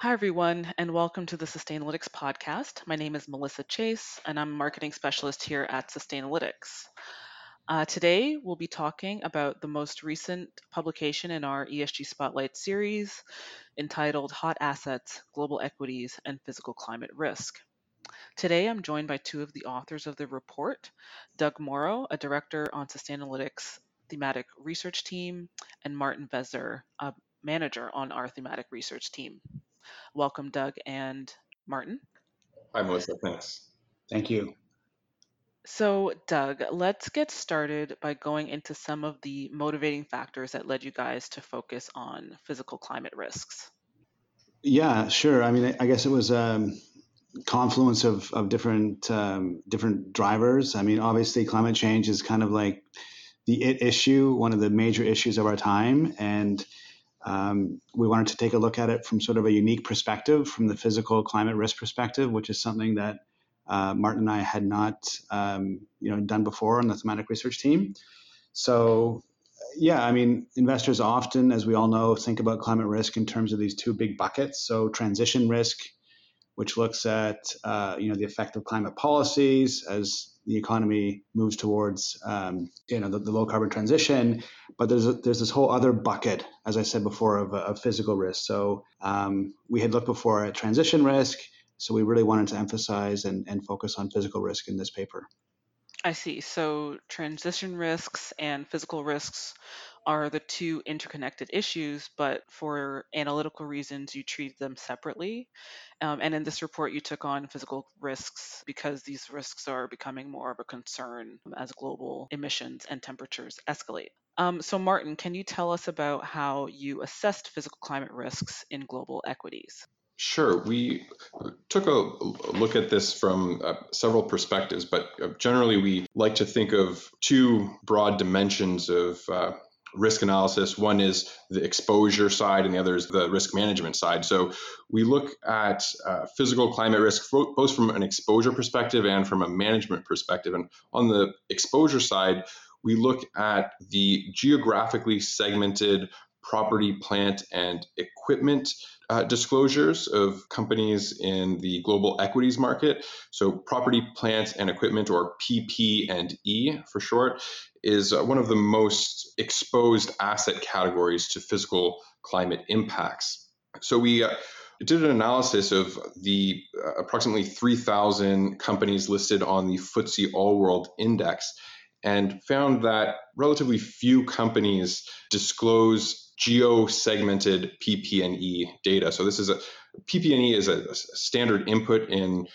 Hi, everyone, and welcome to the Sustainalytics podcast. My name is Melissa Chase, and I'm a marketing specialist here at Sustainalytics. Uh, today, we'll be talking about the most recent publication in our ESG Spotlight series entitled Hot Assets, Global Equities, and Physical Climate Risk. Today, I'm joined by two of the authors of the report Doug Morrow, a director on Sustainalytics thematic research team, and Martin Vezer, a manager on our thematic research team. Welcome, Doug and Martin. Hi, Melissa. Thanks. Thank you. So, Doug, let's get started by going into some of the motivating factors that led you guys to focus on physical climate risks. Yeah, sure. I mean, I guess it was a um, confluence of, of different um, different drivers. I mean, obviously, climate change is kind of like the it issue, one of the major issues of our time, and um, we wanted to take a look at it from sort of a unique perspective, from the physical climate risk perspective, which is something that uh, Martin and I had not, um, you know, done before on the thematic research team. So, yeah, I mean, investors often, as we all know, think about climate risk in terms of these two big buckets. So, transition risk, which looks at, uh, you know, the effect of climate policies as the economy moves towards, um, you know, the, the, low carbon transition. But there's a, there's this whole other bucket, as I said before, of, of physical risk. So um, we had looked before at transition risk so we really wanted to emphasize and, and focus on physical risk in this paper. I see. So transition risks and physical risks are the two interconnected issues, but for analytical reasons, you treat them separately. Um, and in this report, you took on physical risks because these risks are becoming more of a concern as global emissions and temperatures escalate. Um, so, Martin, can you tell us about how you assessed physical climate risks in global equities? Sure. We took a look at this from uh, several perspectives, but uh, generally we like to think of two broad dimensions of uh, risk analysis. One is the exposure side, and the other is the risk management side. So we look at uh, physical climate risk both from an exposure perspective and from a management perspective. And on the exposure side, we look at the geographically segmented property, plant, and equipment uh, disclosures of companies in the global equities market. So, property, plant, and equipment, or PP and E for short, is uh, one of the most exposed asset categories to physical climate impacts. So, we uh, did an analysis of the uh, approximately 3,000 companies listed on the FTSE All World Index and found that relatively few companies disclose geo-segmented PP&E data. So this is a PP&E is a, a standard input in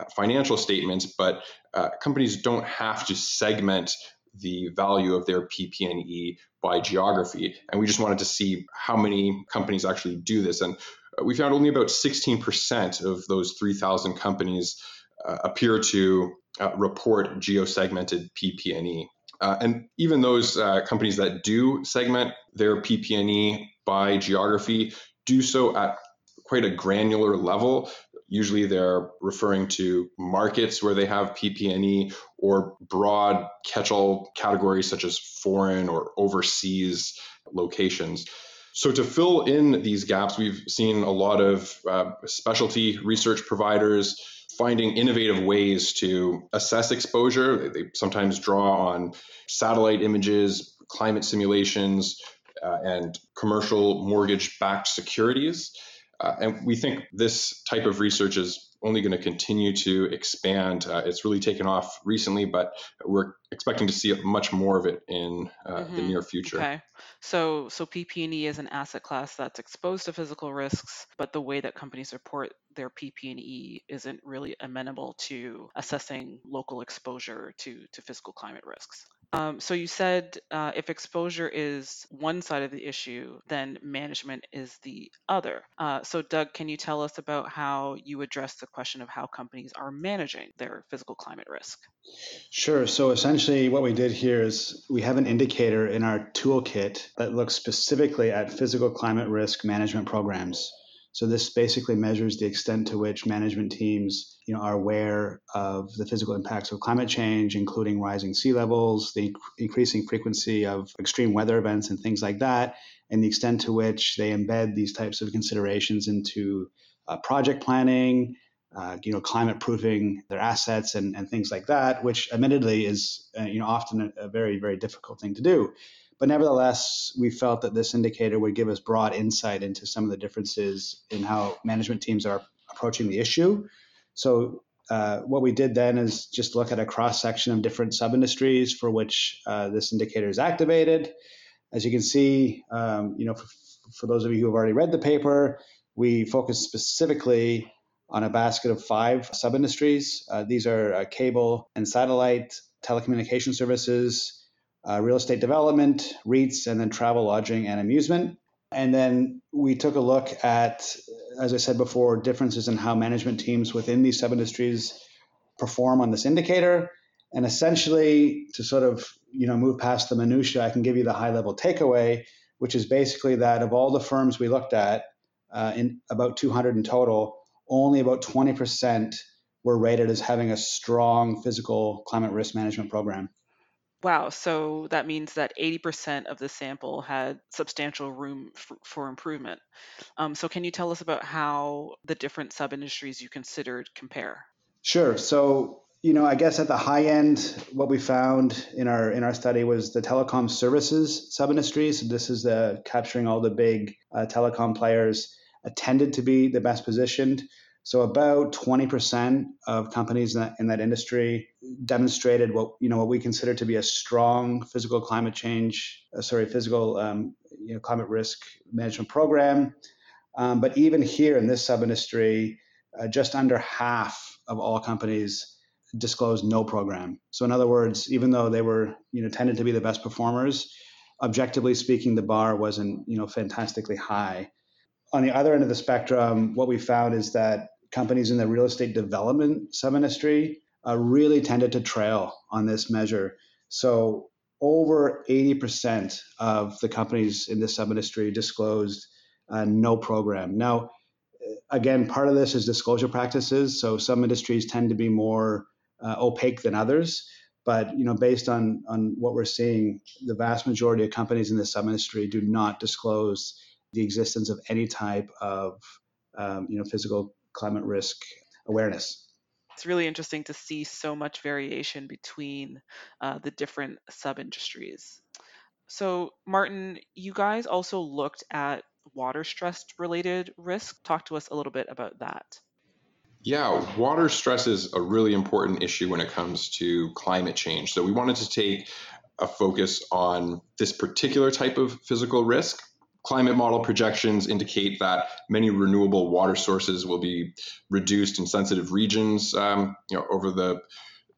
uh, financial statements, but uh, companies don't have to segment the value of their PP&E by geography. And we just wanted to see how many companies actually do this. And uh, we found only about 16% of those 3,000 companies uh, appear to uh, report geo-segmented PP&E. Uh, and even those uh, companies that do segment their PP&E by geography do so at quite a granular level. Usually they're referring to markets where they have PP&E or broad catch-all categories such as foreign or overseas locations. So, to fill in these gaps, we've seen a lot of uh, specialty research providers finding innovative ways to assess exposure. They sometimes draw on satellite images, climate simulations, uh, and commercial mortgage backed securities. Uh, and we think this type of research is only going to continue to expand. Uh, it's really taken off recently, but we're expecting to see much more of it in uh, mm-hmm. the near future. Okay, so so PP&E is an asset class that's exposed to physical risks, but the way that companies report their PP&E isn't really amenable to assessing local exposure to to physical climate risks. Um, so you said uh, if exposure is one side of the issue, then management is the other. Uh, so Doug, can you tell us about how you address the question of how companies are managing their physical climate risk? Sure. So essentially, what we did here is we have an indicator in our toolkit that looks specifically at physical climate risk management programs. So this basically measures the extent to which management teams, you know, are aware of the physical impacts of climate change, including rising sea levels, the increasing frequency of extreme weather events, and things like that, and the extent to which they embed these types of considerations into uh, project planning, uh, you know, climate proofing their assets and, and things like that, which admittedly is, uh, you know, often a, a, very, very difficult thing to do. But nevertheless, we felt that this indicator would give us broad insight into some of the differences in how management teams are approaching the issue. So uh, what we did then is just look at a cross section of different sub industries for which uh, this indicator is activated. As you can see, um, you know, for, for, those of you who have already read the paper, we focus specifically on a basket of five sub industries. Uh, these are uh, cable and satellite, telecommunication services, uh, real estate development, REITs, and then travel, lodging, and amusement. And then we took a look at, as I said before, differences in how management teams within these sub industries perform on this indicator. And essentially, to sort of you know move past the minutia, I can give you the high level takeaway, which is basically that of all the firms we looked at, uh, in about 200 in total, only about 20% were rated as having a strong physical climate risk management program. Wow, so that means that 80% of the sample had substantial room for, for improvement. Um, so, can you tell us about how the different sub industries you considered compare? Sure. So, you know, I guess at the high end, what we found in our in our study was the telecom services sub industry. So, this is the capturing all the big uh, telecom players tended to be the best positioned. So about 20% of companies in that, in that, industry demonstrated what you know what we consider to be a strong physical climate change, uh, sorry, physical um, you know, climate risk management program. Um, but even here in this sub industry, uh, just under half of all companies disclosed no program. So in other words, even though they were you know tended to be the best performers, objectively speaking, the bar wasn't you know fantastically high. On the other end of the spectrum, what we found is that companies in the real estate development sub-industry uh, really tended to trail on this measure. So over 80% of the companies in this sub-industry disclosed uh, no program. Now, again, part of this is disclosure practices. So some industries tend to be more uh, opaque than others. But you know, based on on what we're seeing, the vast majority of companies in this sub-industry do not disclose the existence of any type of um, you know physical climate risk awareness. It's really interesting to see so much variation between uh, the different sub industries. So, Martin, you guys also looked at water stress related risk. Talk to us a little bit about that. Yeah, water stress is a really important issue when it comes to climate change. So, we wanted to take a focus on this particular type of physical risk climate model projections indicate that many renewable water sources will be reduced in sensitive regions um, you know, over the,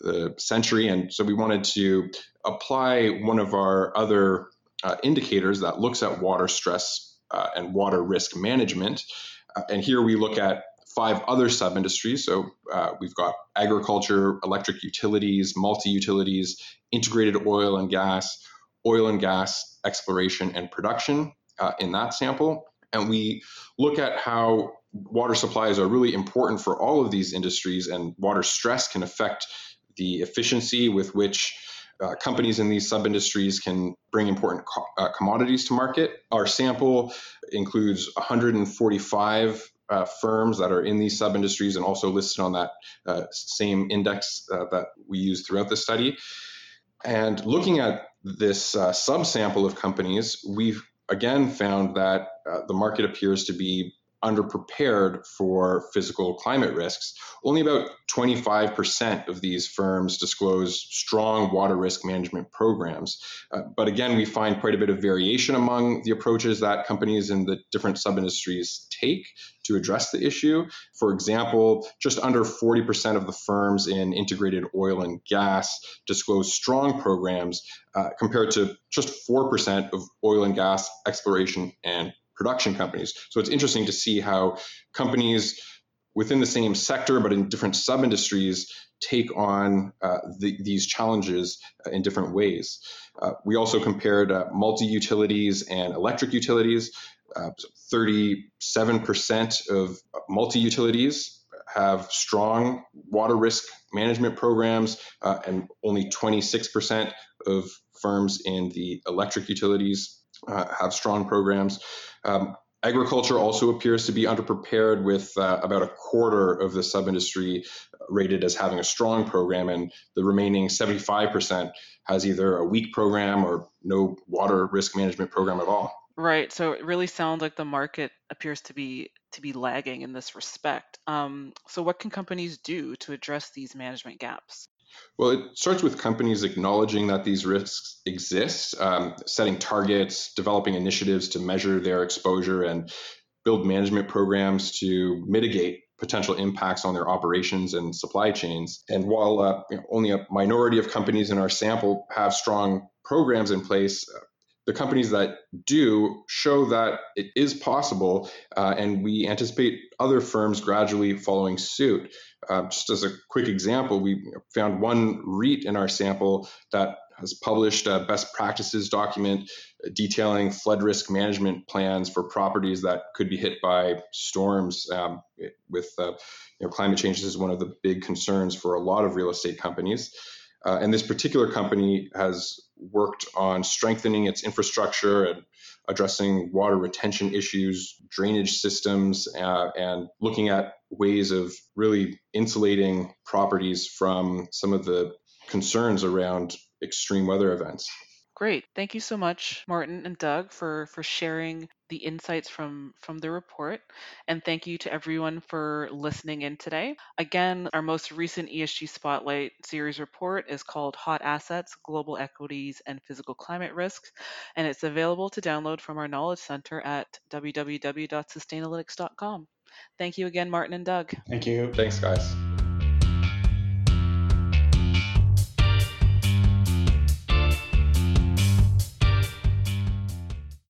the, century. And so we wanted to apply one of our other uh, indicators that looks at water stress uh, and water risk management. Uh, and here we look at five other sub industries. So uh, we've got agriculture, electric utilities, multi utilities, integrated oil and gas, oil and gas exploration and production, uh, in that sample. And we look at how water supplies are really important for all of these industries, and water stress can affect the efficiency with which uh, companies in these sub industries can bring important co- uh, commodities to market. Our sample includes 145 uh, firms that are in these sub industries and also listed on that uh, same index uh, that we use throughout the study. And looking at this uh, subsample of companies, we've again found that uh, the market appears to be underprepared for physical climate risks. Only about 25% of these firms disclose strong water risk management programs. Uh, but again, we find quite a bit of variation among the approaches that companies in the different sub industries take to address the issue. For example, just under 40% of the firms in integrated oil and gas disclose strong programs uh, compared to just 4% of oil and gas exploration and production companies. So it's interesting to see how companies within the same sector but in different sub industries take on uh, the, these challenges uh, in different ways. Uh, we also compared uh, multi utilities and electric utilities. 37% uh, of multi utilities have strong water risk management programs, uh, and only 26% of firms in the electric utilities have strong programs. Um, Agriculture also appears to be underprepared, with uh, about a quarter of the sub industry rated as having a strong program, and the remaining 75% has either a weak program or no water risk management program at all. Right. So it really sounds like the market appears to be to be lagging in this respect. Um, so what can companies do to address these management gaps? Well, it starts with companies acknowledging that these risks exist, um, setting targets, developing initiatives to measure their exposure, and build management programs to mitigate potential impacts on their operations and supply chains. And while uh, you know, only a minority of companies in our sample have strong programs in place, the companies that do show that it is possible, uh, and we anticipate other firms gradually following suit. Uh, just as a quick example, we found one REIT in our sample that has published a best practices document detailing flood risk management plans for properties that could be hit by storms. Um, with uh, you know, climate change is one of the big concerns for a lot of real estate companies. Uh, and this particular company has worked on strengthening its infrastructure and addressing water retention issues, drainage systems, uh, and looking at ways of really insulating properties from some of the concerns around extreme weather events. Great. Thank you so much, Martin and Doug, for, for sharing the insights from, from the report. And thank you to everyone for listening in today. Again, our most recent ESG Spotlight series report is called Hot Assets, Global Equities, and Physical Climate Risks. And it's available to download from our Knowledge Center at www.sustainalytics.com. Thank you again, Martin and Doug. Thank you. Thanks, guys.